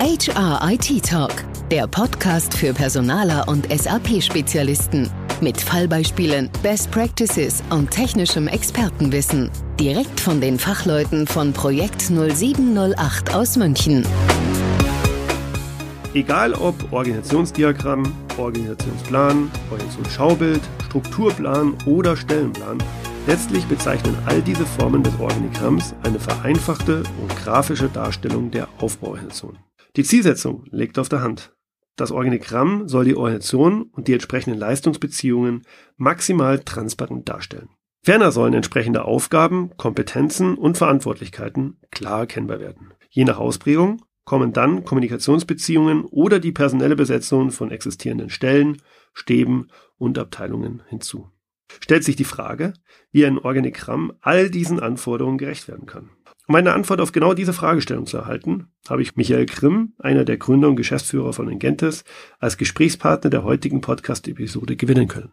HR IT Talk, der Podcast für Personaler und SAP-Spezialisten. Mit Fallbeispielen, Best Practices und technischem Expertenwissen. Direkt von den Fachleuten von Projekt 0708 aus München. Egal ob Organisationsdiagramm, Organisationsplan, Organisationsschaubild, Strukturplan oder Stellenplan, letztlich bezeichnen all diese Formen des Organigramms eine vereinfachte und grafische Darstellung der Aufbauorganisation. Die Zielsetzung liegt auf der Hand. Das Organigramm soll die Organisation und die entsprechenden Leistungsbeziehungen maximal transparent darstellen. Ferner sollen entsprechende Aufgaben, Kompetenzen und Verantwortlichkeiten klar erkennbar werden. Je nach Ausprägung kommen dann Kommunikationsbeziehungen oder die personelle Besetzung von existierenden Stellen, Stäben und Abteilungen hinzu. Stellt sich die Frage, wie ein Organigramm all diesen Anforderungen gerecht werden kann. Um eine Antwort auf genau diese Fragestellung zu erhalten, habe ich Michael Grimm, einer der Gründer und Geschäftsführer von Engentes, als Gesprächspartner der heutigen Podcast-Episode gewinnen können.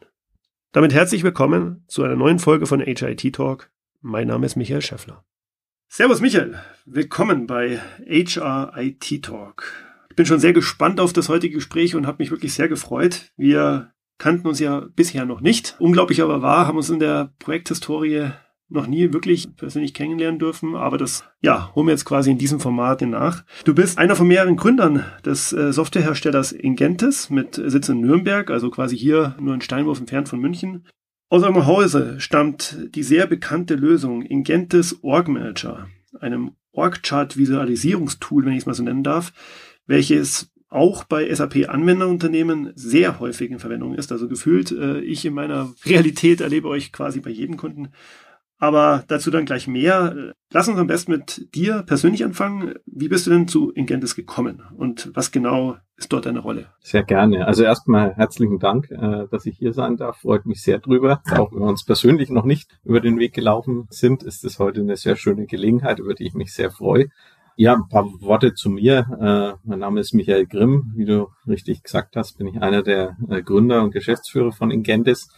Damit herzlich willkommen zu einer neuen Folge von HIT Talk. Mein Name ist Michael Schäffler. Servus Michael, willkommen bei HR IT Talk. Ich bin schon sehr gespannt auf das heutige Gespräch und habe mich wirklich sehr gefreut. Wir kannten uns ja bisher noch nicht. Unglaublich aber wahr, haben uns in der Projekthistorie noch nie wirklich persönlich kennenlernen dürfen, aber das, ja, holen wir jetzt quasi in diesem Format nach. Du bist einer von mehreren Gründern des äh, Softwareherstellers Ingentes mit Sitz in Nürnberg, also quasi hier nur ein Steinwurf entfernt von München. Aus eurem Hause stammt die sehr bekannte Lösung Ingentes Org Manager, einem Org-Chart-Visualisierungstool, wenn ich es mal so nennen darf, welches auch bei SAP-Anwenderunternehmen sehr häufig in Verwendung ist. Also gefühlt, äh, ich in meiner Realität erlebe euch quasi bei jedem Kunden aber dazu dann gleich mehr. Lass uns am besten mit dir persönlich anfangen. Wie bist du denn zu Ingentis gekommen und was genau ist dort deine Rolle? Sehr gerne. Also erstmal herzlichen Dank, äh, dass ich hier sein darf. Freut mich sehr drüber. Auch wenn wir uns persönlich noch nicht über den Weg gelaufen sind, ist es heute eine sehr schöne Gelegenheit, über die ich mich sehr freue. Ja, ein paar Worte zu mir. Äh, mein Name ist Michael Grimm. Wie du richtig gesagt hast, bin ich einer der äh, Gründer und Geschäftsführer von Ingentis.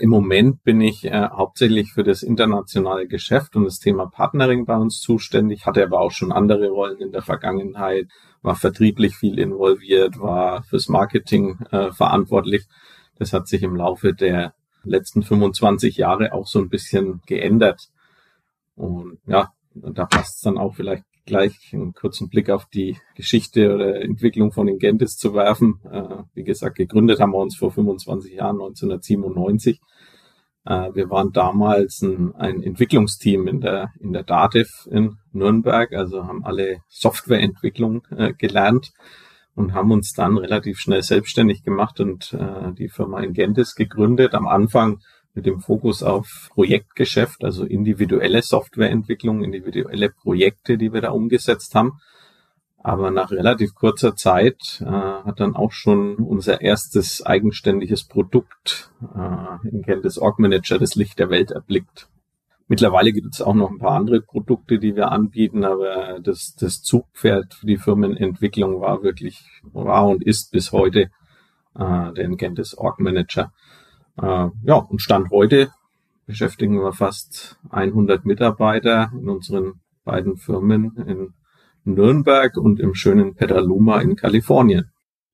Im Moment bin ich äh, hauptsächlich für das internationale Geschäft und das Thema Partnering bei uns zuständig, hatte aber auch schon andere Rollen in der Vergangenheit, war vertrieblich viel involviert, war fürs Marketing äh, verantwortlich. Das hat sich im Laufe der letzten 25 Jahre auch so ein bisschen geändert. Und ja, da passt es dann auch vielleicht gleich einen kurzen Blick auf die Geschichte oder Entwicklung von Ingentis zu werfen. Äh, wie gesagt, gegründet haben wir uns vor 25 Jahren, 1997. Äh, wir waren damals ein, ein, Entwicklungsteam in der, in der DATEV in Nürnberg, also haben alle Softwareentwicklung äh, gelernt und haben uns dann relativ schnell selbstständig gemacht und äh, die Firma Ingentis gegründet. Am Anfang mit dem Fokus auf Projektgeschäft, also individuelle Softwareentwicklung, individuelle Projekte, die wir da umgesetzt haben. Aber nach relativ kurzer Zeit äh, hat dann auch schon unser erstes eigenständiges Produkt äh, in Kenntnis Org Manager das Licht der Welt erblickt. Mittlerweile gibt es auch noch ein paar andere Produkte, die wir anbieten, aber das, das Zugpferd für die Firmenentwicklung war wirklich, war und ist bis heute äh, der Engentis Org Manager. Äh, ja, und Stand heute beschäftigen wir fast 100 Mitarbeiter in unseren beiden Firmen in Nürnberg und im schönen Petaluma in Kalifornien.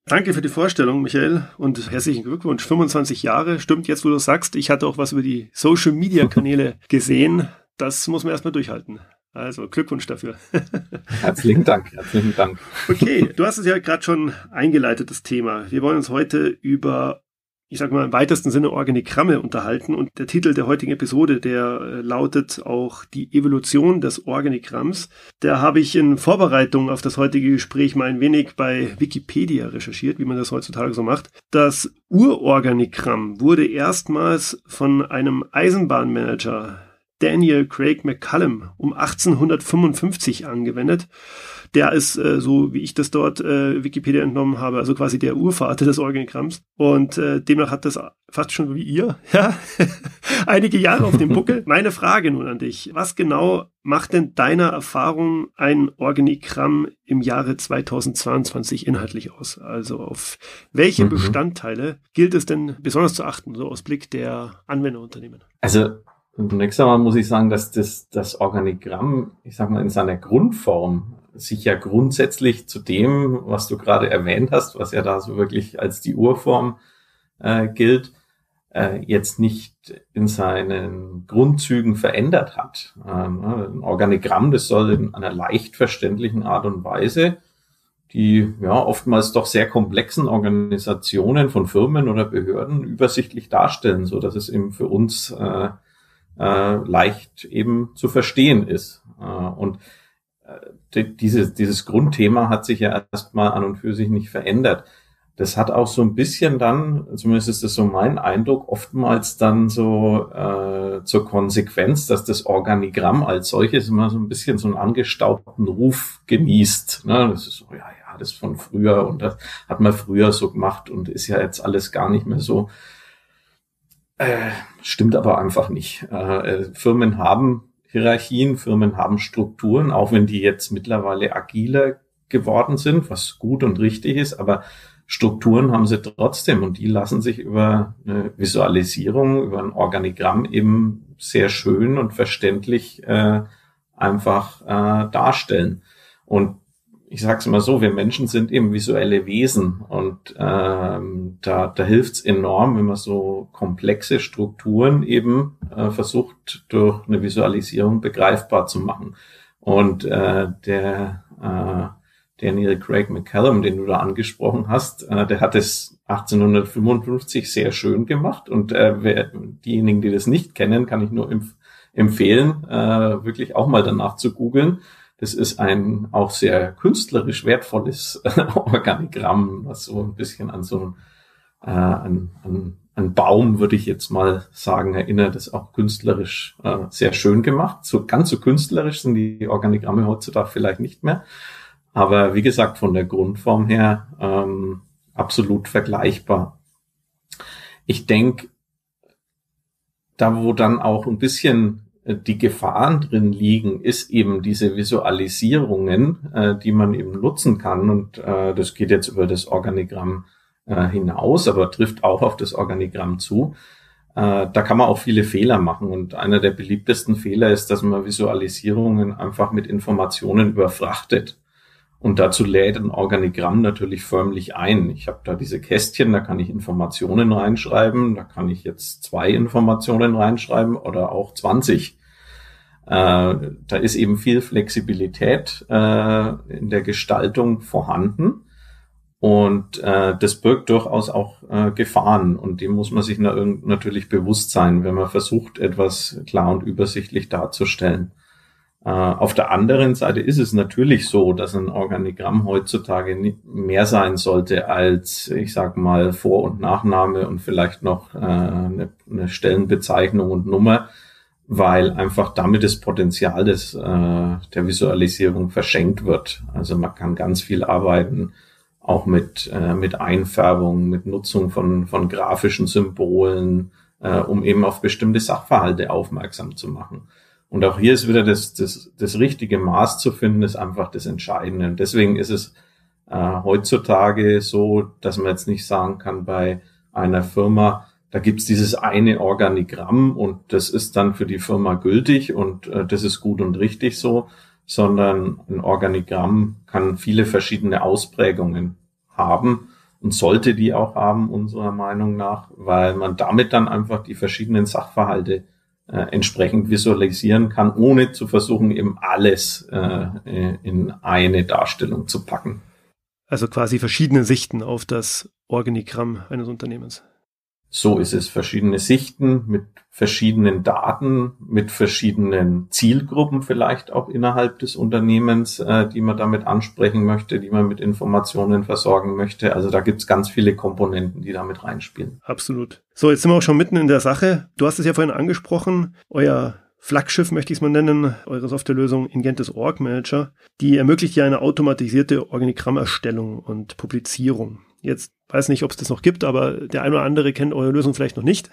Danke für die Vorstellung, Michael, und herzlichen Glückwunsch. 25 Jahre, stimmt jetzt, wo du sagst. Ich hatte auch was über die Social Media Kanäle gesehen. Das muss man erstmal durchhalten. Also Glückwunsch dafür. Herzlichen Dank, herzlichen Dank. Okay, du hast es ja gerade schon eingeleitet, das Thema. Wir wollen uns heute über ich sag mal, im weitesten Sinne Organigramme unterhalten. Und der Titel der heutigen Episode, der äh, lautet auch die Evolution des Organigramms. Da habe ich in Vorbereitung auf das heutige Gespräch mal ein wenig bei Wikipedia recherchiert, wie man das heutzutage so macht. Das Urorganigramm wurde erstmals von einem Eisenbahnmanager Daniel Craig McCallum um 1855 angewendet der ist, äh, so wie ich das dort äh, Wikipedia entnommen habe, also quasi der Urvater des Organigramms. Und äh, demnach hat das fast schon wie ihr, ja, einige Jahre auf dem Buckel. Meine Frage nun an dich. Was genau macht denn deiner Erfahrung ein Organigramm im Jahre 2022 inhaltlich aus? Also auf welche mhm. Bestandteile gilt es denn besonders zu achten, so aus Blick der Anwenderunternehmen? Also Zunächst einmal muss ich sagen, dass das, das Organigramm, ich sag mal, in seiner Grundform sich ja grundsätzlich zu dem, was du gerade erwähnt hast, was ja da so wirklich als die Urform äh, gilt, äh, jetzt nicht in seinen Grundzügen verändert hat. Ähm, ne, ein Organigramm, das soll in einer leicht verständlichen Art und Weise die ja oftmals doch sehr komplexen Organisationen von Firmen oder Behörden übersichtlich darstellen, so dass es eben für uns äh, äh, leicht eben zu verstehen ist. Äh, und äh, diese, dieses Grundthema hat sich ja erstmal an und für sich nicht verändert. Das hat auch so ein bisschen dann, zumindest ist das so mein Eindruck, oftmals dann so äh, zur Konsequenz, dass das Organigramm als solches immer so ein bisschen so einen angestaubten Ruf genießt. Ne? Das ist so, ja, ja, das von früher und das hat man früher so gemacht und ist ja jetzt alles gar nicht mehr so. Äh, stimmt aber einfach nicht. Äh, Firmen haben Hierarchien, Firmen haben Strukturen, auch wenn die jetzt mittlerweile agiler geworden sind, was gut und richtig ist, aber Strukturen haben sie trotzdem und die lassen sich über eine Visualisierung, über ein Organigramm eben sehr schön und verständlich äh, einfach äh, darstellen. Und ich sage es mal so, wir Menschen sind eben visuelle Wesen und ähm, da, da hilft es enorm, wenn man so komplexe Strukturen eben äh, versucht, durch eine Visualisierung begreifbar zu machen. Und äh, der äh, Daniel Craig McCallum, den du da angesprochen hast, äh, der hat es 1855 sehr schön gemacht und äh, wer, diejenigen, die das nicht kennen, kann ich nur empf empfehlen, äh, wirklich auch mal danach zu googeln. Das ist ein auch sehr künstlerisch wertvolles Organigramm, was so ein bisschen an so ein, äh, an, an, an Baum, würde ich jetzt mal sagen, erinnert. Ist auch künstlerisch äh, sehr schön gemacht. So ganz so künstlerisch sind die Organigramme heutzutage vielleicht nicht mehr. Aber wie gesagt, von der Grundform her ähm, absolut vergleichbar. Ich denke, da wo dann auch ein bisschen die Gefahren drin liegen, ist eben diese Visualisierungen, äh, die man eben nutzen kann. Und äh, das geht jetzt über das Organigramm äh, hinaus, aber trifft auch auf das Organigramm zu. Äh, da kann man auch viele Fehler machen. Und einer der beliebtesten Fehler ist, dass man Visualisierungen einfach mit Informationen überfrachtet. Und dazu lädt ein Organigramm natürlich förmlich ein. Ich habe da diese Kästchen, da kann ich Informationen reinschreiben, da kann ich jetzt zwei Informationen reinschreiben oder auch 20. Äh, da ist eben viel Flexibilität äh, in der Gestaltung vorhanden. Und äh, das birgt durchaus auch äh, Gefahren und dem muss man sich na natürlich bewusst sein, wenn man versucht, etwas klar und übersichtlich darzustellen. Äh, auf der anderen Seite ist es natürlich so, dass ein Organigramm heutzutage nicht mehr sein sollte als, ich sag mal, Vor- und Nachname und vielleicht noch äh, eine, Stellenbezeichnung und Nummer, weil einfach damit das Potenzial des, äh, der Visualisierung verschenkt wird. Also man kann ganz viel arbeiten, auch mit, mit Einfärbung, mit Nutzung von, von grafischen Symbolen, um eben auf bestimmte Sachverhalte aufmerksam zu machen. Und auch hier ist wieder das, das, das richtige Maß zu finden, ist einfach das Entscheidende. Und deswegen ist es äh, heutzutage so, dass man jetzt nicht sagen kann, bei einer Firma, da gibt's dieses eine Organigramm und das ist dann für die Firma gültig und äh, das ist gut und richtig so, sondern ein Organigramm kann viele verschiedene Ausprägungen haben und sollte die auch haben, unserer Meinung nach, weil man damit dann einfach die verschiedenen Sachverhalte äh, entsprechend visualisieren kann, ohne zu versuchen, eben alles äh, in eine Darstellung zu packen. Also quasi verschiedene Sichten auf das Organigramm eines Unternehmens. So ist es. Verschiedene Sichten mit verschiedenen Daten, mit verschiedenen Zielgruppen vielleicht auch innerhalb des Unternehmens, äh, die man damit ansprechen möchte, die man mit Informationen versorgen möchte. Also da gibt's ganz viele Komponenten, die damit reinspielen. Absolut. So, jetzt sind wir auch schon mitten in der Sache. Du hast es ja vorhin angesprochen. Euer Flaggschiff möchte ich es mal nennen, eure Softwarelösung Ingentis Org Manager, die ermöglicht ja eine automatisierte Organigrammerstellung und Publizierung. Jetzt weiß nicht, ob es das noch gibt, aber der eine oder andere kennt eure Lösung vielleicht noch nicht.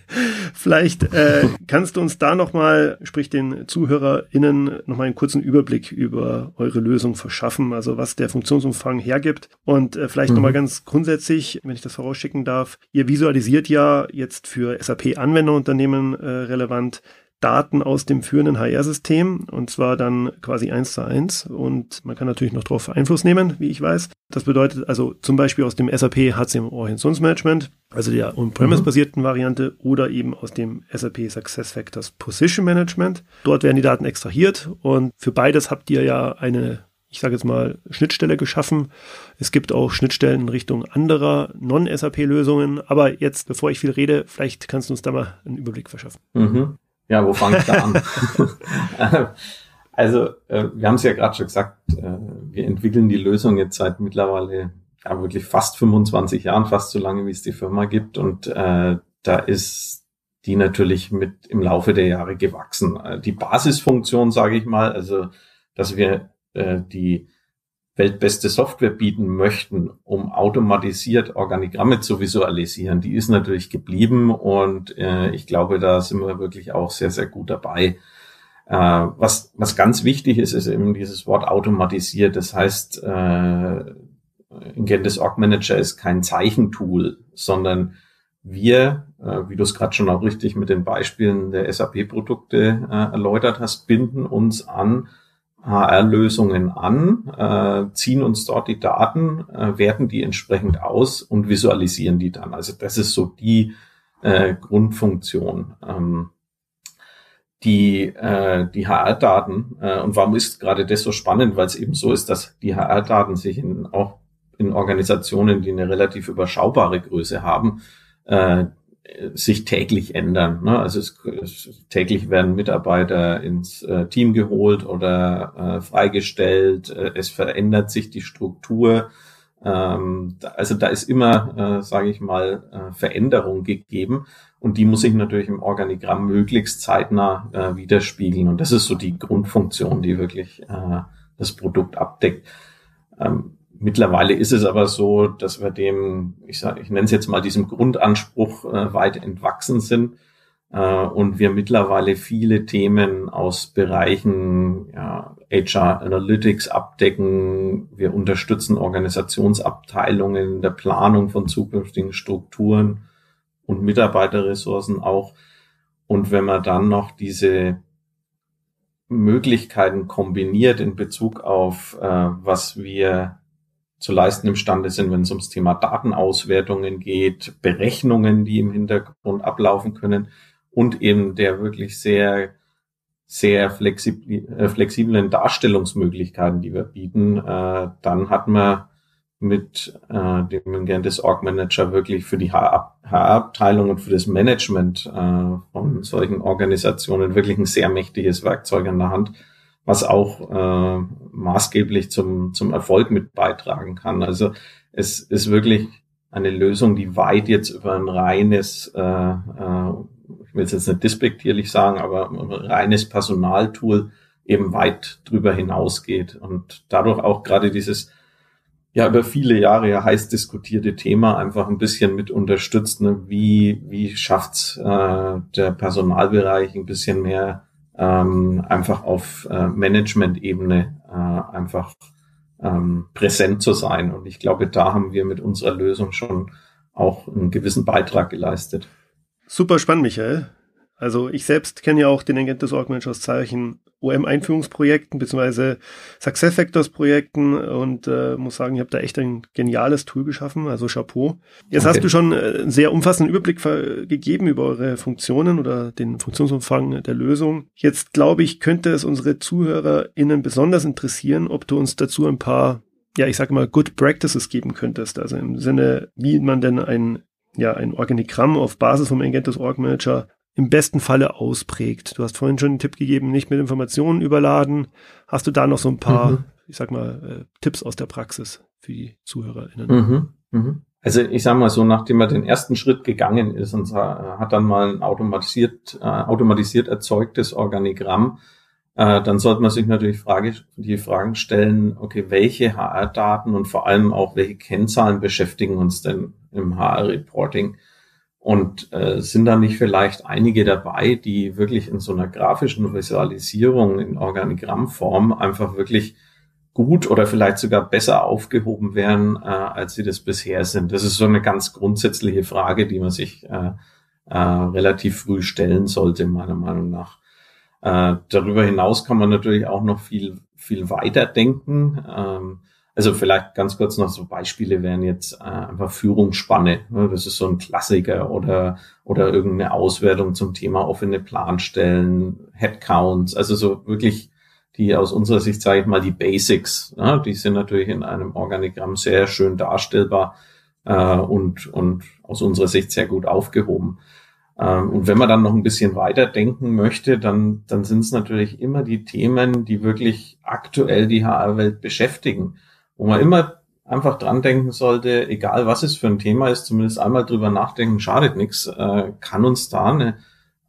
vielleicht äh, kannst du uns da nochmal, sprich den ZuhörerInnen, nochmal einen kurzen Überblick über eure Lösung verschaffen, also was der Funktionsumfang hergibt. Und äh, vielleicht mhm. nochmal ganz grundsätzlich, wenn ich das vorausschicken darf, ihr visualisiert ja jetzt für SAP-Anwenderunternehmen äh, relevant Daten aus dem führenden HR-System und zwar dann quasi eins zu eins und man kann natürlich noch darauf Einfluss nehmen, wie ich weiß. Das bedeutet also zum Beispiel aus dem SAP HCM Organisationsmanagement, also der On-Premise-basierten mhm. Variante oder eben aus dem SAP SuccessFactors Position Management. Dort werden die Daten extrahiert und für beides habt ihr ja eine ich sage jetzt mal, Schnittstelle geschaffen. Es gibt auch Schnittstellen in Richtung anderer Non-SAP-Lösungen. Aber jetzt, bevor ich viel rede, vielleicht kannst du uns da mal einen Überblick verschaffen. Mhm. Ja, wo fange ich da an? also, äh, wir haben es ja gerade schon gesagt, äh, wir entwickeln die Lösung jetzt seit mittlerweile ja, wirklich fast 25 Jahren, fast so lange, wie es die Firma gibt. Und äh, da ist die natürlich mit im Laufe der Jahre gewachsen. Äh, die Basisfunktion, sage ich mal, also dass wir äh, die weltbeste Software bieten möchten, um automatisiert Organigramme zu visualisieren, die ist natürlich geblieben und äh, ich glaube, da sind wir wirklich auch sehr, sehr gut dabei. Äh, was, was ganz wichtig ist, ist eben dieses Wort automatisiert. Das heißt, äh, Ingendes Org Manager ist kein Zeichentool, sondern wir, äh, wie du es gerade schon auch richtig mit den Beispielen der SAP-Produkte äh, erläutert hast, binden uns an HR-Lösungen an, äh, ziehen uns dort die Daten, äh, werten die entsprechend aus und visualisieren die dann. Also das ist so die äh, Grundfunktion. Ähm, die äh, die HR-Daten äh, und warum ist gerade das so spannend, weil es eben so ist, dass die HR-Daten sich in, auch in Organisationen, die eine relativ überschaubare Größe haben, äh, sich täglich ändern. Ne? Also es, es, täglich werden Mitarbeiter ins äh, Team geholt oder äh, freigestellt. Äh, es verändert sich die Struktur. Ähm, da, also da ist immer, äh, sage ich mal, äh, Veränderung gegeben und die muss sich natürlich im Organigramm möglichst zeitnah äh, widerspiegeln. Und das ist so die Grundfunktion, die wirklich äh, das Produkt abdeckt. Ähm, Mittlerweile ist es aber so, dass wir dem, ich sage, ich nenne es jetzt mal diesem Grundanspruch äh, weit entwachsen sind äh, und wir mittlerweile viele Themen aus Bereichen ja, HR Analytics abdecken. Wir unterstützen Organisationsabteilungen in der Planung von zukünftigen Strukturen und Mitarbeiterressourcen auch. Und wenn man dann noch diese Möglichkeiten kombiniert in Bezug auf, äh, was wir zu leisten imstande sind, wenn es ums Thema Datenauswertungen geht, Berechnungen, die im Hintergrund ablaufen können und eben der wirklich sehr, sehr flexibl äh, flexiblen Darstellungsmöglichkeiten, die wir bieten, äh, dann hat man mit äh, dem Ingentis Org Manager wirklich für die HR-Abteilung und für das Management äh, von solchen Organisationen wirklich ein sehr mächtiges Werkzeug in der Hand, was auch äh, maßgeblich zum, zum Erfolg mit beitragen kann. Also es ist wirklich eine Lösung, die weit jetzt über ein reines, äh, äh, ich will es jetzt nicht despektierlich sagen, aber ein reines Personaltool eben weit drüber hinausgeht und dadurch auch gerade dieses ja über viele Jahre ja heiß diskutierte Thema einfach ein bisschen mit unterstützt. Ne? Wie, wie schafft's äh, der Personalbereich ein bisschen mehr ähm, einfach auf äh, Management-Ebene äh, einfach ähm, präsent zu sein. Und ich glaube, da haben wir mit unserer Lösung schon auch einen gewissen Beitrag geleistet. Super spannend, Michael. Also ich selbst kenne ja auch den Agent Org Manager aus zahlreichen OM-Einführungsprojekten beziehungsweise SuccessFactors-Projekten und äh, muss sagen, ich habe da echt ein geniales Tool geschaffen, also Chapeau. Jetzt okay. hast du schon äh, einen sehr umfassenden Überblick gegeben über eure Funktionen oder den Funktionsumfang der Lösung. Jetzt glaube ich, könnte es unsere ZuhörerInnen besonders interessieren, ob du uns dazu ein paar, ja, ich sage mal, Good Practices geben könntest. Also im Sinne, wie man denn ein ja, ein Organigramm auf Basis vom Engentus Org Manager im besten Falle ausprägt. Du hast vorhin schon einen Tipp gegeben, nicht mit Informationen überladen. Hast du da noch so ein paar, mhm. ich sag mal, äh, Tipps aus der Praxis für die ZuhörerInnen? Mhm. Mhm. Also ich sag mal so, nachdem er den ersten Schritt gegangen ist und hat dann mal ein automatisiert, äh, automatisiert erzeugtes Organigramm, äh, dann sollte man sich natürlich Frage, die Fragen stellen, okay, welche HR-Daten und vor allem auch welche Kennzahlen beschäftigen uns denn im HR-Reporting? Und äh, sind da nicht vielleicht einige dabei, die wirklich in so einer grafischen Visualisierung in Organigrammform einfach wirklich gut oder vielleicht sogar besser aufgehoben wären, äh, als sie das bisher sind? Das ist so eine ganz grundsätzliche Frage, die man sich äh, äh, relativ früh stellen sollte, meiner Meinung nach. Äh, darüber hinaus kann man natürlich auch noch viel, viel weiter denken. Ähm, also vielleicht ganz kurz noch so Beispiele wären jetzt äh, einfach Führungsspanne. Ne? Das ist so ein Klassiker oder, oder irgendeine Auswertung zum Thema offene Planstellen, Headcounts, also so wirklich die aus unserer Sicht, sage ich mal, die Basics, ne? die sind natürlich in einem Organigramm sehr schön darstellbar äh, und, und aus unserer Sicht sehr gut aufgehoben. Ähm, und wenn man dann noch ein bisschen weiter denken möchte, dann, dann sind es natürlich immer die Themen, die wirklich aktuell die HR-Welt beschäftigen wo man immer einfach dran denken sollte, egal was es für ein Thema ist, zumindest einmal drüber nachdenken, schadet nichts, äh, kann uns da eine,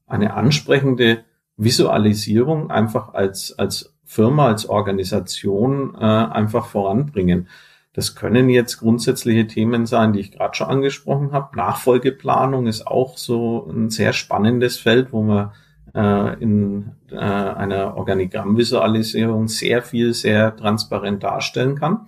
eine ansprechende Visualisierung einfach als, als Firma, als Organisation äh, einfach voranbringen. Das können jetzt grundsätzliche Themen sein, die ich gerade schon angesprochen habe. Nachfolgeplanung ist auch so ein sehr spannendes Feld, wo man äh, in äh, einer Organigrammvisualisierung sehr viel, sehr transparent darstellen kann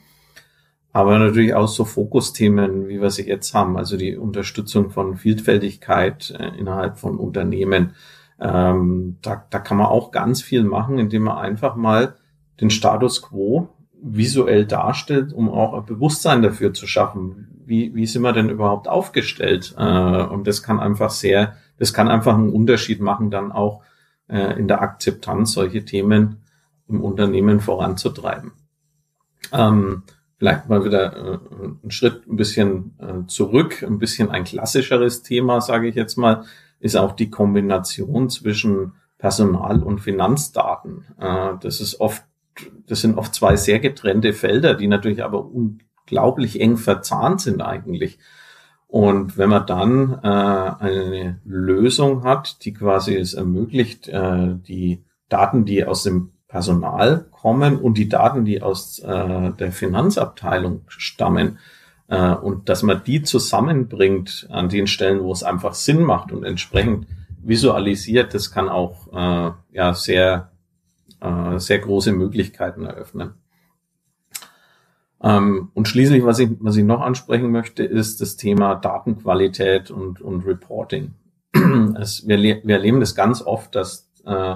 aber natürlich auch so Fokusthemen, wie wir sie jetzt haben, also die Unterstützung von Vielfältigkeit äh, innerhalb von Unternehmen. Ähm, da, da kann man auch ganz viel machen, indem man einfach mal den Status quo visuell darstellt, um auch ein Bewusstsein dafür zu schaffen. Wie, wie sind wir denn überhaupt aufgestellt? Äh, und das kann einfach sehr, das kann einfach einen Unterschied machen, dann auch äh, in der Akzeptanz solche Themen im Unternehmen voranzutreiben. Ähm, vielleicht mal wieder äh, einen Schritt ein bisschen äh, zurück, ein bisschen ein klassischeres Thema, sage ich jetzt mal, ist auch die Kombination zwischen Personal- und Finanzdaten. Äh, das ist oft, das sind oft zwei sehr getrennte Felder, die natürlich aber unglaublich eng verzahnt sind eigentlich. Und wenn man dann äh, eine Lösung hat, die quasi es ermöglicht, äh, die Daten, die aus dem Personal kommen und die Daten, die aus äh, der Finanzabteilung stammen, äh, und dass man die zusammenbringt an den Stellen, wo es einfach Sinn macht und entsprechend visualisiert, das kann auch äh, ja sehr äh, sehr große Möglichkeiten eröffnen. Ähm, und schließlich, was ich, was ich noch ansprechen möchte, ist das Thema Datenqualität und, und Reporting. Es, wir, wir erleben das ganz oft, dass äh,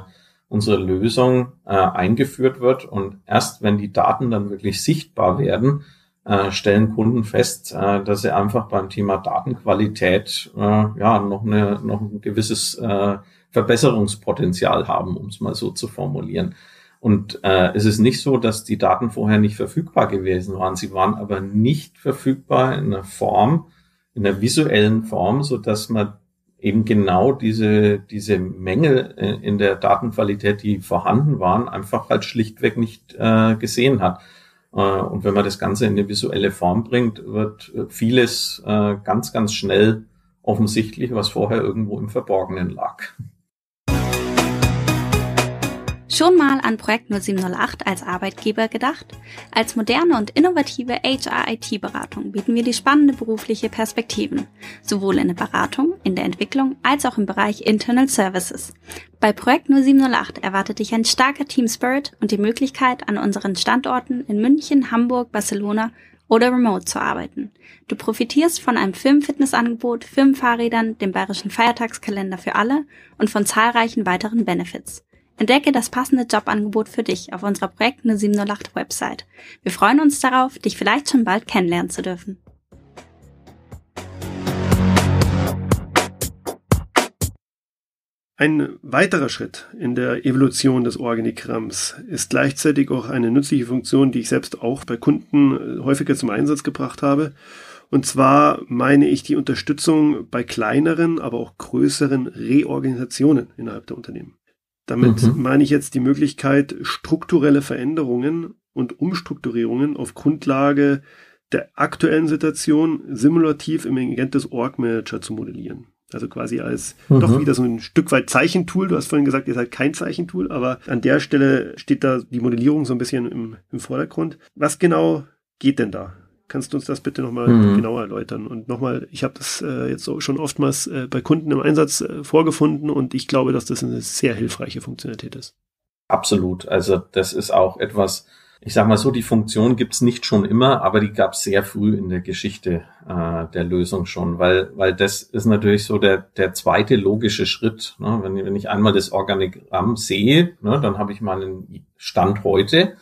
unsere Lösung äh, eingeführt wird und erst wenn die Daten dann wirklich sichtbar werden, äh, stellen Kunden fest, äh, dass sie einfach beim Thema Datenqualität äh, ja noch eine noch ein gewisses äh, Verbesserungspotenzial haben, um es mal so zu formulieren. Und äh, es ist nicht so, dass die Daten vorher nicht verfügbar gewesen waren. Sie waren aber nicht verfügbar in einer Form, in einer visuellen Form, so dass man eben genau diese, diese Mängel äh, in der Datenqualität, die vorhanden waren, einfach halt schlichtweg nicht äh, gesehen hat. Äh, und wenn man das Ganze in eine visuelle Form bringt, wird vieles äh, ganz, ganz schnell offensichtlich, was vorher irgendwo im Verborgenen lag. Schon mal an Projekt 0708 als Arbeitgeber gedacht? Als moderne und innovative HR-IT-Beratung bieten wir die spannende berufliche Perspektiven, sowohl in der Beratung, in der Entwicklung als auch im Bereich Internal Services. Bei Projekt 0708 erwartet dich ein starker Team Spirit und die Möglichkeit, an unseren Standorten in München, Hamburg, Barcelona oder remote zu arbeiten. Du profitierst von einem Firmenfitnessangebot, Firmenfahrrädern, dem bayerischen Feiertagskalender für alle und von zahlreichen weiteren Benefits. Entdecke das passende Jobangebot für dich auf unserer Projekt 0708 Website. Wir freuen uns darauf, dich vielleicht schon bald kennenlernen zu dürfen. Ein weiterer Schritt in der Evolution des Organigramms ist gleichzeitig auch eine nützliche Funktion, die ich selbst auch bei Kunden äh, häufiger zum Einsatz gebracht habe. Und zwar meine ich die Unterstützung bei kleineren, aber auch größeren Reorganisationen innerhalb der Unternehmen. Damit mhm. meine ich jetzt die Möglichkeit, strukturelle Veränderungen und Umstrukturierungen auf Grundlage der aktuellen Situation simulativ im Agent des Org Manager zu modellieren. Also quasi als mhm. doch wieder so ein Stück weit Zeichentool. Du hast vorhin gesagt, ihr seid kein Zeichentool, aber an der Stelle steht da die Modellierung so ein bisschen im, im Vordergrund. Was genau geht denn da? Kannst du uns das bitte nochmal mhm. genauer erläutern? Und nochmal, ich habe das äh, jetzt so schon oftmals äh, bei Kunden im Einsatz äh, vorgefunden und ich glaube, dass das eine sehr hilfreiche Funktionalität ist. Absolut. Also das ist auch etwas, ich sage mal so, die Funktion gibt's nicht schon immer, aber die gab's sehr früh in der Geschichte äh, der Lösung schon, weil, weil das ist natürlich so der, der zweite logische Schritt. Ne? Wenn, wenn ich einmal das Organigramm sehe, ne, dann habe ich meinen Stand heute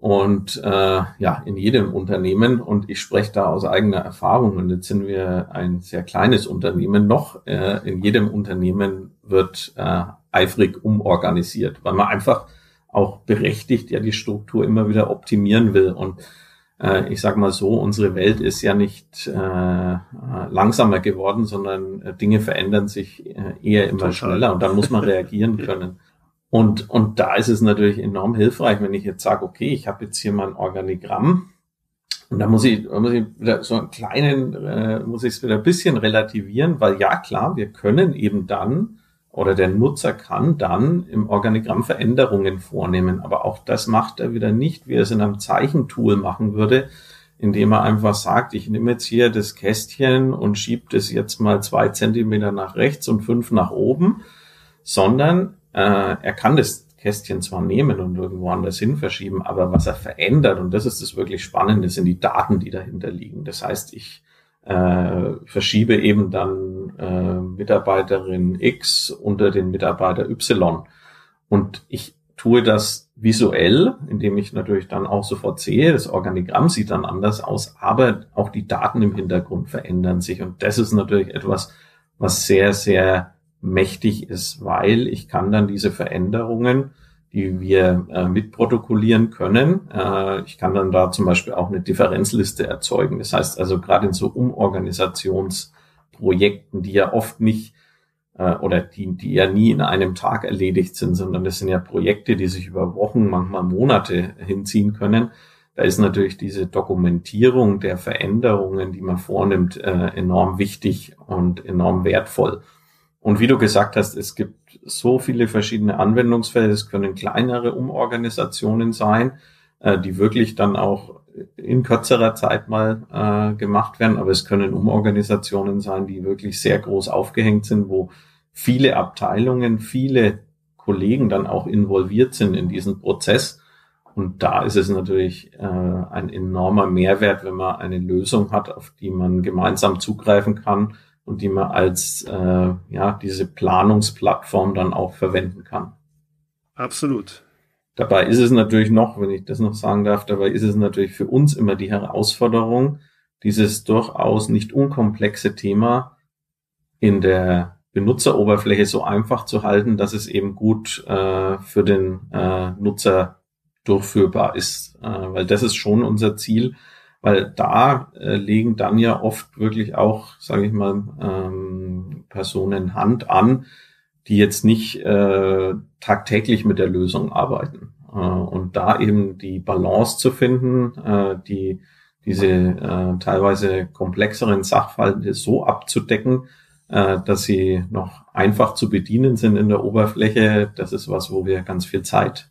und äh, ja, in jedem Unternehmen, und ich spreche da aus eigener Erfahrung, und jetzt sind wir ein sehr kleines Unternehmen noch, äh, in jedem Unternehmen wird äh, eifrig umorganisiert, weil man einfach auch berechtigt ja die Struktur immer wieder optimieren will. Und äh, ich sage mal so, unsere Welt ist ja nicht äh, langsamer geworden, sondern äh, Dinge verändern sich äh, eher immer Total. schneller und dann muss man reagieren können. Und, und da ist es natürlich enorm hilfreich, wenn ich jetzt sage, okay, ich habe jetzt hier mein Organigramm und da muss ich, muss ich wieder so einen kleinen, äh, muss ich es wieder ein bisschen relativieren, weil ja klar, wir können eben dann oder der Nutzer kann dann im Organigramm Veränderungen vornehmen. Aber auch das macht er wieder nicht, wie er es in einem Zeichentool machen würde, indem er einfach sagt, ich nehme jetzt hier das Kästchen und schiebe das jetzt mal zwei Zentimeter nach rechts und fünf nach oben, sondern äh, er kann das Kästchen zwar nehmen und irgendwo anders hin verschieben, aber was er verändert, und das ist das wirklich Spannende, sind die Daten, die dahinter liegen. Das heißt, ich äh, verschiebe eben dann äh, Mitarbeiterin X unter den Mitarbeiter Y. Und ich tue das visuell, indem ich natürlich dann auch sofort sehe, das Organigramm sieht dann anders aus, aber auch die Daten im Hintergrund verändern sich. Und das ist natürlich etwas, was sehr, sehr mächtig ist, weil ich kann dann diese Veränderungen die wir äh, mitprotokollieren können. Äh, ich kann dann da zum Beispiel auch eine Differenzliste erzeugen. Das heißt also gerade in so Umorganisationsprojekten, die ja oft nicht äh, oder die, die ja nie in einem Tag erledigt sind, sondern das sind ja Projekte, die sich über Wochen, manchmal Monate hinziehen können. Da ist natürlich diese Dokumentierung der Veränderungen, die man vornimmt, äh, enorm wichtig und enorm wertvoll. Und wie du gesagt hast, es gibt so viele verschiedene Anwendungsfälle. Es können kleinere Umorganisationen sein, äh, die wirklich dann auch in kürzerer Zeit mal äh, gemacht werden. Aber es können Umorganisationen sein, die wirklich sehr groß aufgehängt sind, wo viele Abteilungen, viele Kollegen dann auch involviert sind in diesen Prozess. Und da ist es natürlich äh, ein enormer Mehrwert, wenn man eine Lösung hat, auf die man gemeinsam zugreifen kann und die man als äh, ja diese Planungsplattform dann auch verwenden kann. Absolut. Dabei ist es natürlich noch, wenn ich das noch sagen darf, dabei ist es natürlich für uns immer die Herausforderung, dieses durchaus nicht unkomplexe Thema in der Benutzeroberfläche so einfach zu halten, dass es eben gut äh, für den äh, Nutzer durchführbar ist. Äh, weil das ist schon unser Ziel, weil da äh, legen dann ja oft wirklich auch, sage ich mal, ähm, Personen Hand an, die jetzt nicht äh, tagtäglich mit der Lösung arbeiten. Äh, und da eben die Balance zu finden, äh, die diese äh, teilweise komplexeren Sachverhalte so abzudecken, äh, dass sie noch einfach zu bedienen sind in der Oberfläche, das ist was, wo wir ganz viel Zeit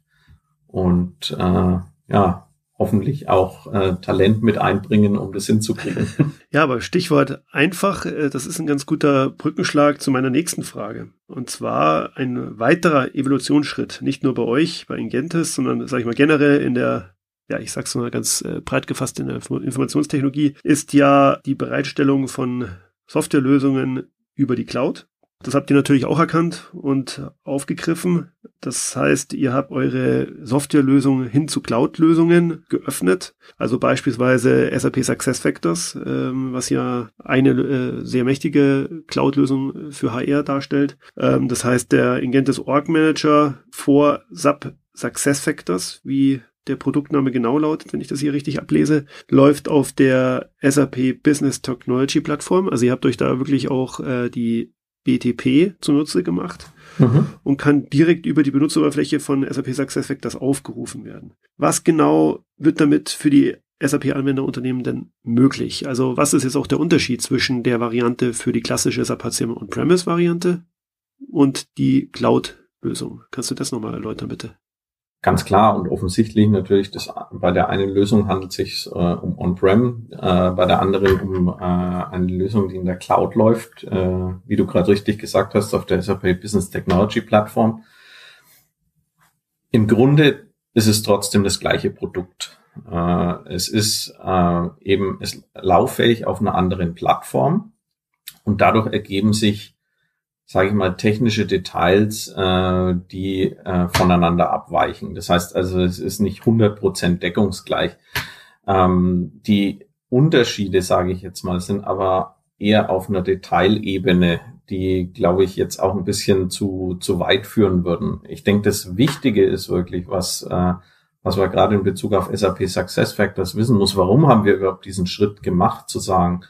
und äh, ja hoffentlich auch äh, Talent mit einbringen, um das hinzukriegen. Ja, aber Stichwort einfach, äh, das ist ein ganz guter Brückenschlag zu meiner nächsten Frage. Und zwar ein weiterer Evolutionsschritt, nicht nur bei euch, bei Ingentis, sondern, sage ich mal, generell in der ja, ich sag's mal ganz äh, breit gefasst in der Informationstechnologie, ist ja die Bereitstellung von Softwarelösungen über die Cloud. Das habt ihr natürlich auch erkannt und aufgegriffen. Das heißt, ihr habt eure Softwarelösungen hin zu Cloud-Lösungen geöffnet. Also beispielsweise SAP SuccessFactors, ähm, was ja eine äh, sehr mächtige Cloud-Lösung für HR darstellt. Ähm, das heißt, der Ingentes Org Manager vor SAP SuccessFactors, wie der Produktname genau lautet, wenn ich das hier richtig ablese, läuft auf der SAP Business Technology Plattform. Also ihr habt euch da wirklich auch äh, die BTP zunutze gemacht und kann direkt über die Benutzeroberfläche von SAP SuccessFactors aufgerufen werden. Was genau wird damit für die SAP-Anwenderunternehmen denn möglich? Also was ist jetzt auch der Unterschied zwischen der Variante für die klassische SAP HCM On-Premise-Variante und die Cloud-Lösung? Kannst du das nochmal erläutern, bitte? Ganz klar und offensichtlich natürlich, dass bei der einen Lösung handelt es sich äh, um On-Prem, äh, bei der anderen um äh, eine Lösung, die in der Cloud läuft, äh, wie du gerade richtig gesagt hast, auf der SAP Business Technology Plattform. Im Grunde ist es trotzdem das gleiche Produkt. Äh, es ist äh, eben ist lauffähig auf einer anderen Plattform und dadurch ergeben sich, sage ich mal, technische Details, äh, die äh, voneinander abweichen. Das heißt also, es ist nicht 100% deckungsgleich. Ähm, die Unterschiede, sage ich jetzt mal, sind aber eher auf einer Detailebene, die, glaube ich, jetzt auch ein bisschen zu, zu weit führen würden. Ich denke, das Wichtige ist wirklich, was, äh, was wir gerade in Bezug auf SAP Success Factors wissen muss. Warum haben wir überhaupt diesen Schritt gemacht, zu sagen,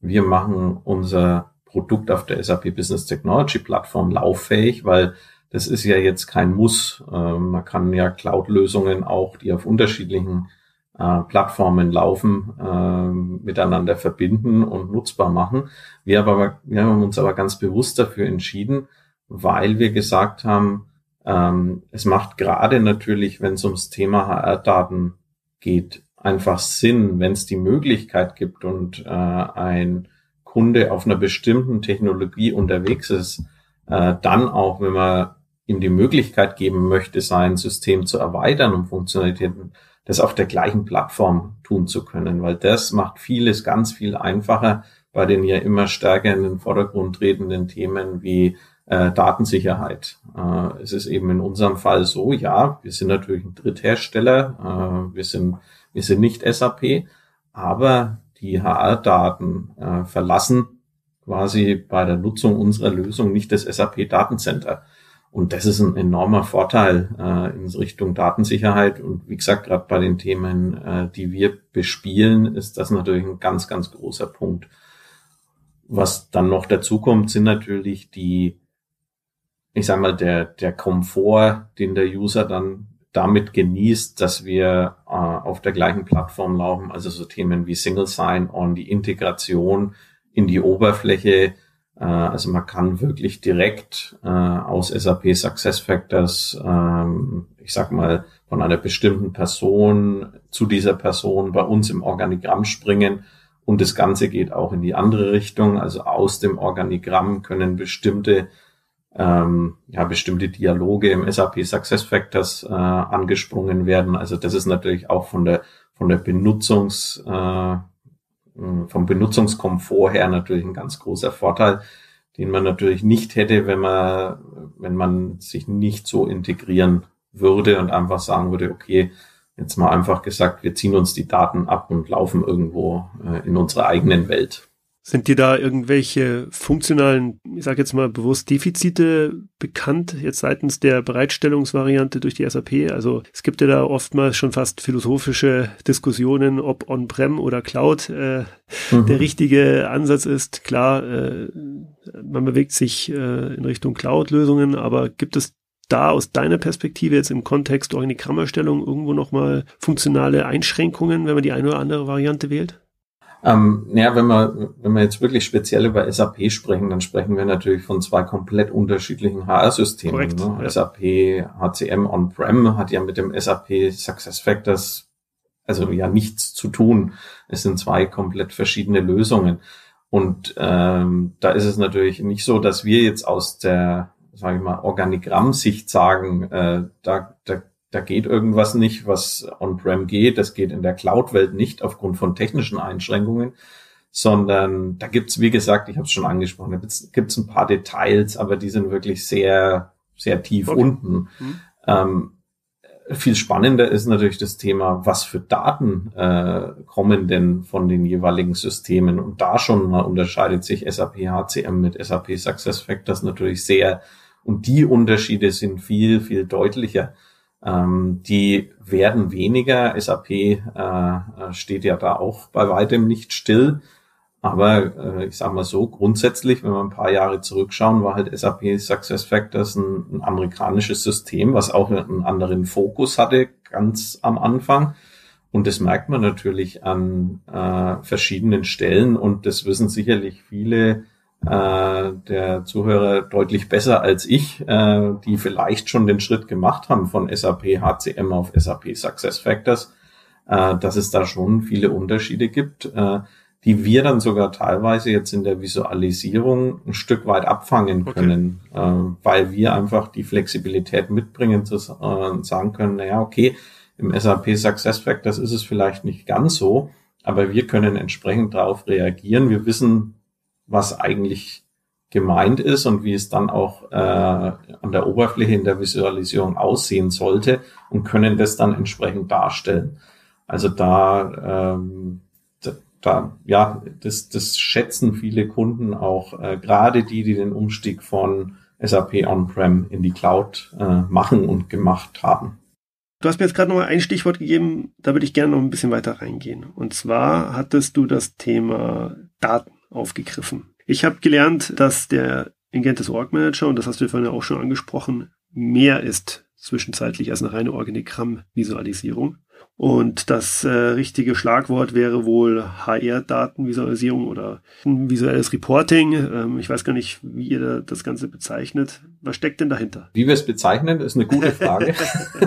wir machen unser Produkt auf der SAP Business Technology Plattform lauffähig, weil das ist ja jetzt kein Muss. Äh, man kann ja Cloud-Lösungen auch, die auf unterschiedlichen äh, Plattformen laufen, äh, miteinander verbinden und nutzbar machen. Wir, wir haben uns aber ganz bewusst dafür entschieden, weil wir gesagt haben, ähm, es macht gerade natürlich, wenn es ums Thema HR-Daten geht, einfach Sinn, wenn es die Möglichkeit gibt und äh, ein Kunde auf einer bestimmten Technologie unterwegs ist, äh, dann auch, wenn man ihm die Möglichkeit geben möchte, sein System zu erweitern und Funktionalitäten das auf der gleichen Plattform tun zu können, weil das macht vieles ganz viel einfacher bei den ja immer stärker in den Vordergrund tretenden Themen wie äh, Datensicherheit. Äh, es ist eben in unserem Fall so, ja, wir sind natürlich ein Dritthersteller, äh, wir sind wir sind nicht SAP, aber die HR-Daten äh, verlassen quasi bei der Nutzung unserer Lösung nicht das SAP-Datencenter. Und das ist ein enormer Vorteil äh, in Richtung Datensicherheit. Und wie gesagt, gerade bei den Themen, äh, die wir bespielen, ist das natürlich ein ganz, ganz großer Punkt. Was dann noch dazu kommt, sind natürlich die, ich sag mal, der, der Komfort, den der User dann damit genießt, dass wir äh, auf der gleichen Plattform laufen, also so Themen wie Single Sign-On, die Integration in die Oberfläche, äh, also man kann wirklich direkt äh, aus SAP Success Factors, ähm, ich sag mal, von einer bestimmten Person zu dieser Person bei uns im Organigramm springen. Und das Ganze geht auch in die andere Richtung. Also aus dem Organigramm können bestimmte ähm, ja, bestimmte Dialoge im SAP Success Factors äh, angesprungen werden. Also das ist natürlich auch von der von der Benutzungs äh, vom Benutzungskomfort her natürlich ein ganz großer Vorteil, den man natürlich nicht hätte, wenn man, wenn man sich nicht so integrieren würde und einfach sagen würde, okay, jetzt mal einfach gesagt, wir ziehen uns die Daten ab und laufen irgendwo äh, in unserer eigenen Welt. Sind dir da irgendwelche funktionalen, ich sage jetzt mal bewusst Defizite bekannt, jetzt seitens der Bereitstellungsvariante durch die SAP? Also es gibt ja da oftmals schon fast philosophische Diskussionen, ob On-Prem oder Cloud äh, mhm. der richtige Ansatz ist. Klar, äh, man bewegt sich äh, in Richtung Cloud-Lösungen, aber gibt es da aus deiner Perspektive jetzt im Kontext Organigrammerstellung irgendwo nochmal funktionale Einschränkungen, wenn man die eine oder andere Variante wählt? Ähm, ja, wenn wir, wenn wir jetzt wirklich speziell über SAP sprechen, dann sprechen wir natürlich von zwei komplett unterschiedlichen HR-Systemen. Ne? Ja. SAP HCM On-Prem hat ja mit dem SAP SuccessFactors also ja nichts zu tun. Es sind zwei komplett verschiedene Lösungen. Und ähm, da ist es natürlich nicht so, dass wir jetzt aus der, sage ich mal, Organigramm-Sicht sagen, äh, da, da da geht irgendwas nicht, was on-prem geht. Das geht in der Cloud-Welt nicht aufgrund von technischen Einschränkungen, sondern da gibt's, wie gesagt, ich habe es schon angesprochen, da gibt's ein paar Details, aber die sind wirklich sehr, sehr tief okay. unten. Mhm. Ähm, viel spannender ist natürlich das Thema, was für Daten äh, kommen denn von den jeweiligen Systemen. Und da schon mal unterscheidet sich SAP HCM mit SAP SuccessFactors natürlich sehr. Und die Unterschiede sind viel, viel deutlicher. Ähm, die werden weniger. SAP äh, steht ja da auch bei weitem nicht still. Aber äh, ich sage mal so, grundsätzlich, wenn wir ein paar Jahre zurückschauen, war halt SAP SuccessFactors ein, ein amerikanisches System, was auch einen anderen Fokus hatte, ganz am Anfang. Und das merkt man natürlich an äh, verschiedenen Stellen und das wissen sicherlich viele äh, der Zuhörer deutlich besser als ich, äh, die vielleicht schon den Schritt gemacht haben von SAP HCM auf SAP Success Factors, äh, dass es da schon viele Unterschiede gibt. Äh, die wir dann sogar teilweise jetzt in der Visualisierung ein Stück weit abfangen können, okay. äh, weil wir einfach die Flexibilität mitbringen, zu äh, sagen können, naja, okay, im SAP SuccessFactors ist es vielleicht nicht ganz so, aber wir können entsprechend darauf reagieren. Wir wissen, was eigentlich gemeint ist und wie es dann auch äh, an der Oberfläche in der Visualisierung aussehen sollte und können das dann entsprechend darstellen. Also da ähm, da, ja, das, das schätzen viele Kunden auch, äh, gerade die, die den Umstieg von SAP On-Prem in die Cloud äh, machen und gemacht haben. Du hast mir jetzt gerade noch mal ein Stichwort gegeben, da würde ich gerne noch ein bisschen weiter reingehen. Und zwar hattest du das Thema Daten aufgegriffen. Ich habe gelernt, dass der Ingentis Org Manager, und das hast du vorhin ja auch schon angesprochen, mehr ist zwischenzeitlich als eine reine Organigramm-Visualisierung. Und das äh, richtige Schlagwort wäre wohl HR-Datenvisualisierung oder visuelles Reporting. Ähm, ich weiß gar nicht, wie ihr das Ganze bezeichnet. Was steckt denn dahinter? Wie wir es bezeichnen, ist eine gute Frage.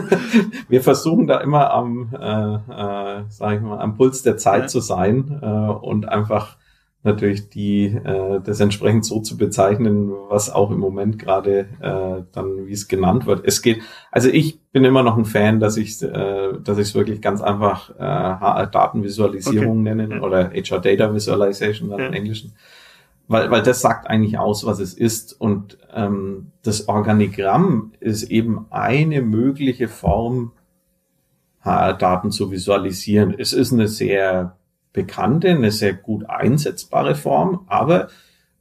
wir versuchen da immer am, äh, äh, sag ich mal, am Puls der Zeit ja. zu sein äh, und einfach natürlich die äh, das entsprechend so zu bezeichnen, was auch im Moment gerade äh, dann wie es genannt wird. Es geht, also ich bin immer noch ein Fan, dass ich äh, dass ich es wirklich ganz einfach äh, Datenvisualisierung okay. nennen oder HR Data Visualization dann ja. im Englischen, weil weil das sagt eigentlich aus, was es ist und ähm, das Organigramm ist eben eine mögliche Form HR Daten zu visualisieren. Es ist eine sehr bekannte, eine sehr gut einsetzbare Form, aber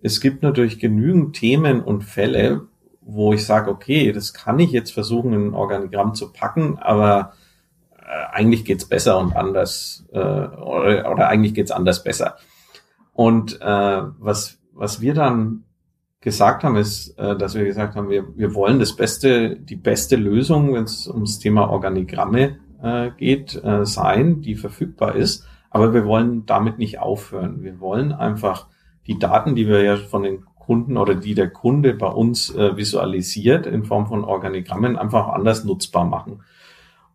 es gibt natürlich genügend Themen und Fälle, wo ich sage, okay, das kann ich jetzt versuchen, in ein Organigramm zu packen, aber äh, eigentlich geht's besser und anders, äh, oder, oder eigentlich geht's anders besser. Und äh, was, was wir dann gesagt haben, ist, äh, dass wir gesagt haben, wir, wir wollen das Beste, die beste Lösung, wenn es ums Thema Organigramme äh, geht, äh, sein, die verfügbar ist. Aber wir wollen damit nicht aufhören. Wir wollen einfach die Daten, die wir ja von den Kunden oder die der Kunde bei uns äh, visualisiert in Form von Organigrammen einfach anders nutzbar machen.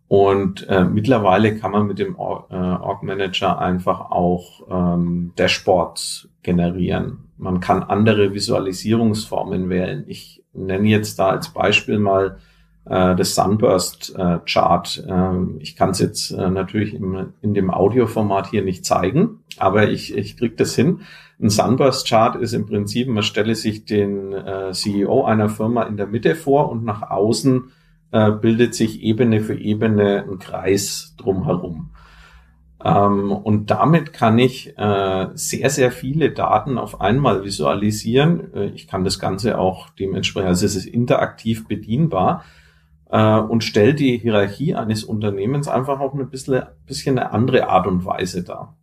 Und äh, mittlerweile kann man mit dem Org, äh, Org Manager einfach auch ähm, Dashboards generieren. Man kann andere Visualisierungsformen wählen. Ich nenne jetzt da als Beispiel mal äh, das Sunburst-Chart. Äh, ich kann es jetzt äh, natürlich in dem Audioformat hier nicht zeigen, aber ich, ich kriege das hin. Ein Sunburst-Chart ist im Prinzip, man stelle sich den CEO einer Firma in der Mitte vor und nach außen bildet sich Ebene für Ebene ein Kreis drumherum. Ähm, und damit kann ich sehr, sehr viele Daten auf einmal visualisieren. Ich kann das Ganze auch dementsprechend, also es ist interaktiv bedienbar äh, und stellt die Hierarchie eines Unternehmens einfach auf eine bisschen, bisschen eine andere Art und Weise dar.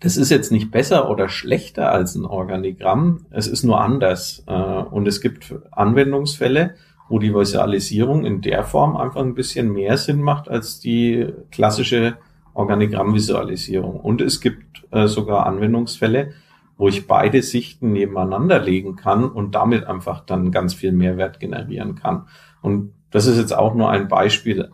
Das ist jetzt nicht besser oder schlechter als ein Organigramm, es ist nur anders. Äh, und es gibt Anwendungsfälle, wo die Visualisierung in der Form einfach ein bisschen mehr Sinn macht als die klassische Organigrammvisualisierung. Und es gibt äh, sogar Anwendungsfälle, wo ich beide Sichten nebeneinander legen kann und damit einfach dann ganz viel Mehrwert generieren kann. Und das ist jetzt auch nur ein Beispiel.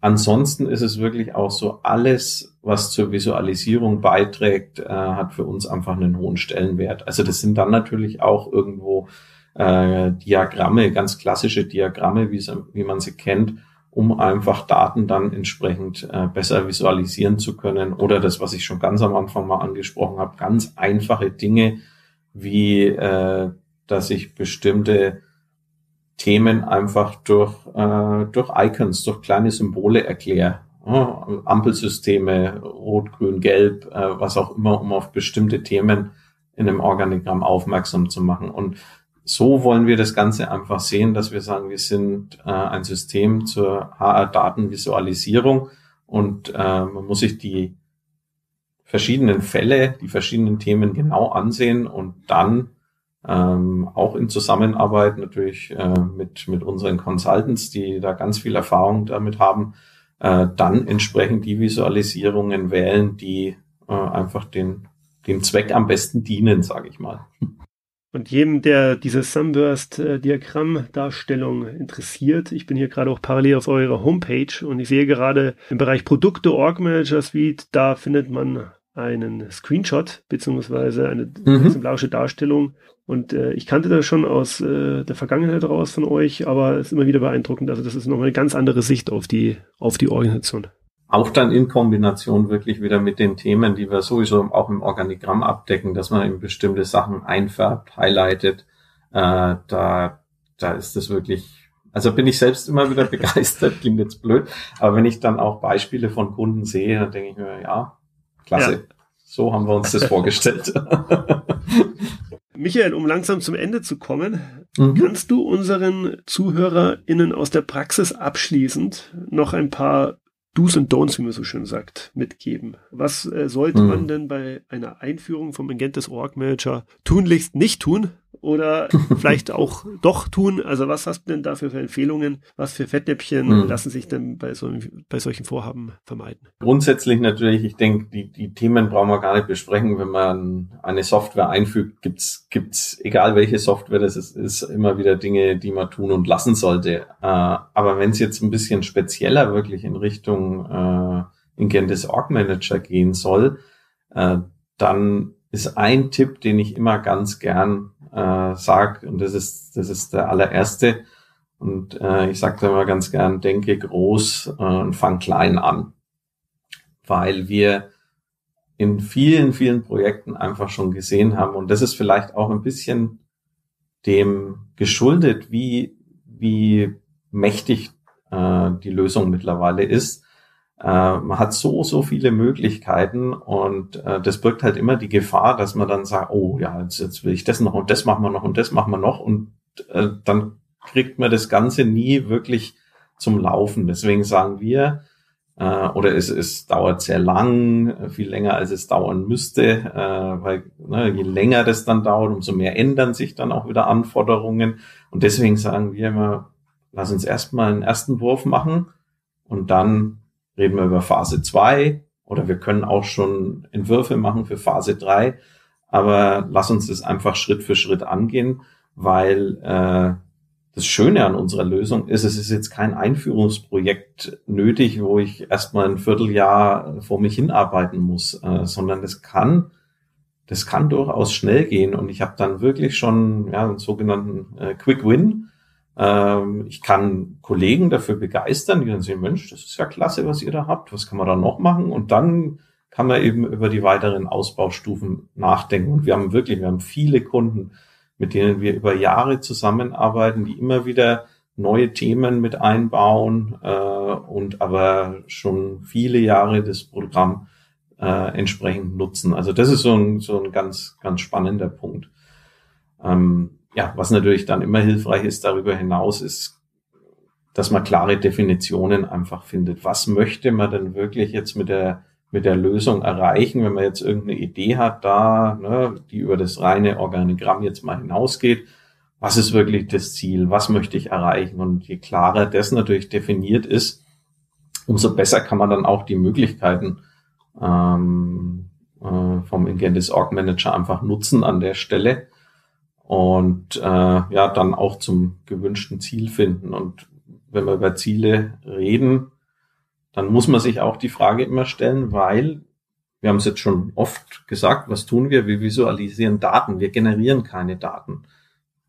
Ansonsten ist es wirklich auch so, alles, was zur Visualisierung beiträgt, äh, hat für uns einfach einen hohen Stellenwert. Also das sind dann natürlich auch irgendwo äh, Diagramme, ganz klassische Diagramme, wie, man sie kennt, um einfach Daten dann entsprechend äh, besser visualisieren zu können. Oder das, was ich schon ganz am Anfang mal angesprochen habe, ganz einfache Dinge, wie äh, dass ich bestimmte Themen einfach durch, äh, durch Icons, durch kleine Symbole erkläre. Ja, Ampelsysteme, Rot, Grün, Gelb, äh, was auch immer, um auf bestimmte Themen in einem Organigramm aufmerksam zu machen. Und so wollen wir das Ganze einfach sehen, dass wir sagen, wir sind äh, ein System zur HR-Datenvisualisierung und äh, man muss sich die verschiedenen Fälle, die verschiedenen Themen genau ansehen und dann ähm, auch in Zusammenarbeit natürlich äh, mit, mit unseren Consultants, die da ganz viel Erfahrung damit haben, äh, dann entsprechend die Visualisierungen wählen, die äh, einfach den, dem Zweck am besten dienen, sage ich mal. Und jedem, der diese Sunburst-Diagramm-Darstellung interessiert, ich bin hier gerade auch parallel auf eurer Homepage und ich sehe gerade im Bereich Produkte Org Manager Suite, da findet man einen Screenshot beziehungsweise eine mhm. exemplarische Darstellung. Und äh, ich kannte das schon aus äh, der Vergangenheit raus von euch, aber es ist immer wieder beeindruckend. Also das ist nochmal eine ganz andere Sicht auf die, auf die Organisation. Auch dann in Kombination wirklich wieder mit den Themen, die wir sowieso auch im Organigramm abdecken, dass man eben bestimmte Sachen einfärbt, highlightet. Äh, da, da ist das wirklich also bin ich selbst immer wieder begeistert, klingt jetzt blöd, aber wenn ich dann auch Beispiele von Kunden sehe, dann denke ich mir, ja, klasse, ja. so haben wir uns das vorgestellt. Michael, um langsam zum Ende zu kommen, mhm. kannst du unseren ZuhörerInnen aus der Praxis abschließend noch ein paar Do's und Don'ts, wie man so schön sagt, mitgeben. Was äh, sollte mhm. man denn bei einer Einführung vom Agent Org Manager tunlichst nicht tun, oder vielleicht auch doch tun? Also was hast du denn dafür für Empfehlungen? Was für Fettnäpfchen mhm. lassen sich denn bei, so, bei solchen Vorhaben vermeiden? Grundsätzlich natürlich, ich denke, die, die Themen brauchen wir gar nicht besprechen. Wenn man eine Software einfügt, gibt's gibt's egal welche Software das ist, ist immer wieder Dinge, die man tun und lassen sollte. Äh, aber wenn es jetzt ein bisschen spezieller wirklich in Richtung äh, Ingentis Org Manager gehen soll, äh, dann ist ein Tipp, den ich immer ganz gern äh, sage, und das ist, das ist der allererste, und äh, ich sage da immer ganz gern, denke groß äh, und fang klein an. Weil wir in vielen, vielen Projekten einfach schon gesehen haben, und das ist vielleicht auch ein bisschen dem geschuldet, wie, wie mächtig äh, die Lösung mittlerweile ist, man hat so, so viele Möglichkeiten und äh, das birgt halt immer die Gefahr, dass man dann sagt, oh ja, jetzt, jetzt will ich das noch und das machen wir noch und das machen wir noch und äh, dann kriegt man das Ganze nie wirklich zum Laufen. Deswegen sagen wir, äh, oder es, es dauert sehr lang, viel länger als es dauern müsste, äh, weil ne, je länger das dann dauert, umso mehr ändern sich dann auch wieder Anforderungen. Und deswegen sagen wir immer, lass uns erstmal einen ersten Wurf machen und dann reden wir über Phase 2 oder wir können auch schon Entwürfe machen für Phase 3. Aber lass uns das einfach Schritt für Schritt angehen, weil äh, das Schöne an unserer Lösung ist, es ist jetzt kein Einführungsprojekt nötig, wo ich erstmal ein Vierteljahr vor mich hinarbeiten muss, äh, sondern das kann, das kann durchaus schnell gehen. Und ich habe dann wirklich schon ja, einen sogenannten äh, Quick Win ähm, ich kann Kollegen dafür begeistern, die dann sehen, Mensch, das ist ja klasse, was ihr da habt, was kann man da noch machen? Und dann kann man eben über die weiteren Ausbaustufen nachdenken. Und wir haben wirklich, wir haben viele Kunden, mit denen wir über Jahre zusammenarbeiten, die immer wieder neue Themen mit einbauen äh, und aber schon viele Jahre das Programm äh, entsprechend nutzen. Also das ist so ein, so ein ganz, ganz spannender Punkt. Ähm, ja, was natürlich dann immer hilfreich ist darüber hinaus, ist, dass man klare Definitionen einfach findet. Was möchte man denn wirklich jetzt mit der, mit der Lösung erreichen, wenn man jetzt irgendeine Idee hat da, ne, die über das reine Organigramm jetzt mal hinausgeht? Was ist wirklich das Ziel? Was möchte ich erreichen? Und je klarer das natürlich definiert ist, umso besser kann man dann auch die Möglichkeiten ähm, äh, vom Ingentis Org Manager einfach nutzen an der Stelle und äh, ja, dann auch zum gewünschten Ziel finden. Und wenn wir über Ziele reden, dann muss man sich auch die Frage immer stellen, weil wir haben es jetzt schon oft gesagt, was tun wir? Wir visualisieren Daten, wir generieren keine Daten.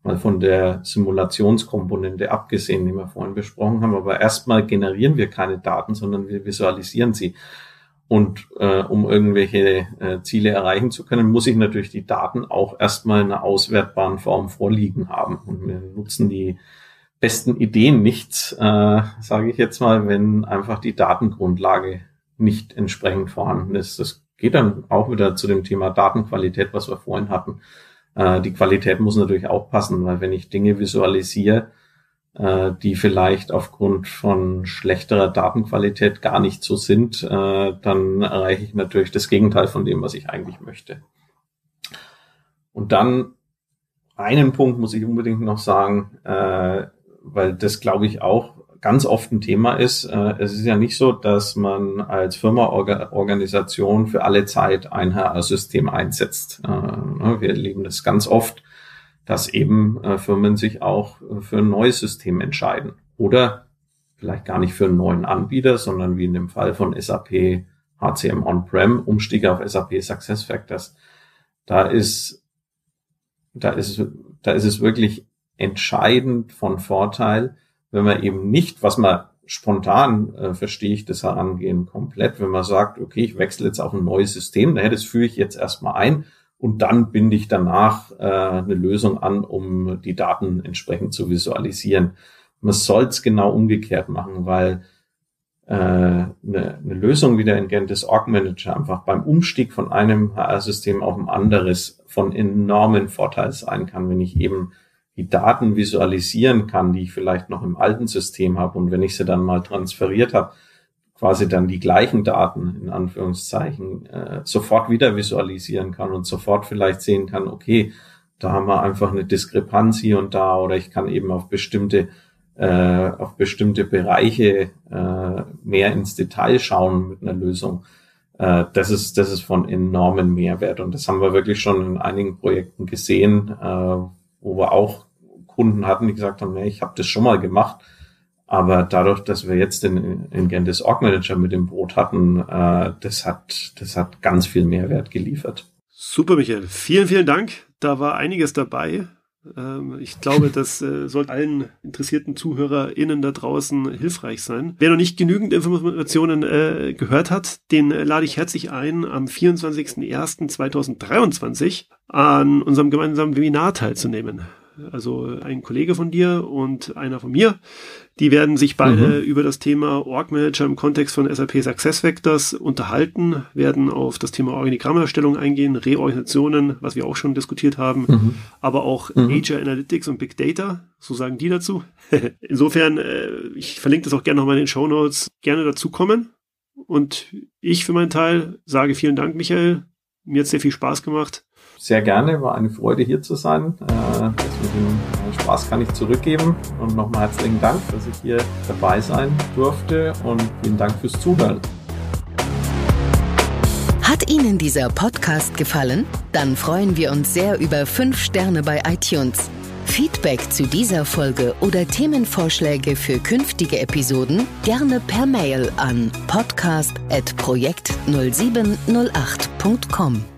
Mal von der Simulationskomponente abgesehen, die wir vorhin besprochen haben. Aber erstmal generieren wir keine Daten, sondern wir visualisieren sie. Und äh, um irgendwelche äh, Ziele erreichen zu können, muss ich natürlich die Daten auch erstmal in einer auswertbaren Form vorliegen haben. Und wir nutzen die besten Ideen nichts, äh, sage ich jetzt mal, wenn einfach die Datengrundlage nicht entsprechend vorhanden ist. Das geht dann auch wieder zu dem Thema Datenqualität, was wir vorhin hatten. Äh, die Qualität muss natürlich auch passen, weil wenn ich Dinge visualisiere, äh, die vielleicht aufgrund von schlechterer Datenqualität gar nicht so sind, äh, dann erreiche ich natürlich das Gegenteil von dem, was ich eigentlich möchte. Und dann einen Punkt muss ich unbedingt noch sagen, äh, weil das glaube ich auch ganz oft ein Thema ist. Äh, es ist ja nicht so, dass man als Firma Organisation für alle Zeit ein HR-System einsetzt. Äh, ne, wir erleben das ganz oft, dass eben äh, Firmen sich auch äh, für ein neues System entscheiden oder vielleicht gar nicht für einen neuen Anbieter, sondern wie in dem Fall von SAP HCM On-Prem, Umstieg auf SAP SuccessFactors. Da ist, da ist, da ist es wirklich entscheidend von Vorteil, wenn man eben nicht, was man spontan äh, verstehe ich das Herangehen komplett, wenn man sagt, okay, ich wechsle jetzt auf ein neues System, naja, das führe ich jetzt erstmal ein und dann binde ich danach äh, eine Lösung an, um die Daten entsprechend zu visualisieren. Man soll es genau umgekehrt machen, weil äh, eine, eine Lösung wie der Ingentis Org Manager einfach beim Umstieg von einem HR-System auf ein anderes von enormen Vorteil sein kann, wenn ich eben die Daten visualisieren kann, die ich vielleicht noch im alten System habe und wenn ich sie dann mal transferiert habe, quasi dann die gleichen Daten in Anführungszeichen äh, sofort wieder visualisieren kann und sofort vielleicht sehen kann, okay, da haben wir einfach eine Diskrepanz hier und da oder ich kann eben auf bestimmte äh, auf bestimmte Bereiche äh, mehr ins Detail schauen mit einer Lösung. Äh, das ist das ist von enormen Mehrwert und das haben wir wirklich schon in einigen Projekten gesehen, äh, wo wir auch Kunden hatten, die gesagt haben, nee, ich habe das schon mal gemacht, aber dadurch, dass wir jetzt den Ingentis Org Manager mit dem Boot hatten, äh, das hat das hat ganz viel Mehrwert geliefert. Super, Michael. Vielen, vielen Dank. Da war einiges dabei. Ähm, ich glaube, das äh, sollte allen interessierten ZuhörerInnen da draußen hilfreich sein. Wer noch nicht genügend Informationen äh, gehört hat, den äh, lade ich herzlich ein, am 24.01.2023 an unserem gemeinsamen Webinar teilzunehmen also ein Kollege von dir und einer von mir. Die werden sich beide mhm. über das Thema Org Manager im Kontext von SAP SuccessFactors unterhalten, werden auf das Thema Organigrammerstellung eingehen, Reorganisationen, was wir auch schon diskutiert haben, mhm. aber auch mhm. Nature Analytics und Big Data, so sagen die dazu. Insofern, äh, ich verlinke das auch gerne nochmal in den Show Notes, gerne dazukommen. Und ich für meinen Teil sage vielen Dank, Michael. Mir hat sehr viel Spaß gemacht sehr gerne, war eine Freude hier zu sein. Äh, dem äh, Spaß kann ich zurückgeben und nochmal herzlichen Dank, dass ich hier dabei sein durfte und vielen Dank fürs Zuhören. Hat Ihnen dieser Podcast gefallen? Dann freuen wir uns sehr über 5 Sterne bei iTunes. Feedback zu dieser Folge oder Themenvorschläge für künftige Episoden gerne per Mail an podcast.projekt0708.com.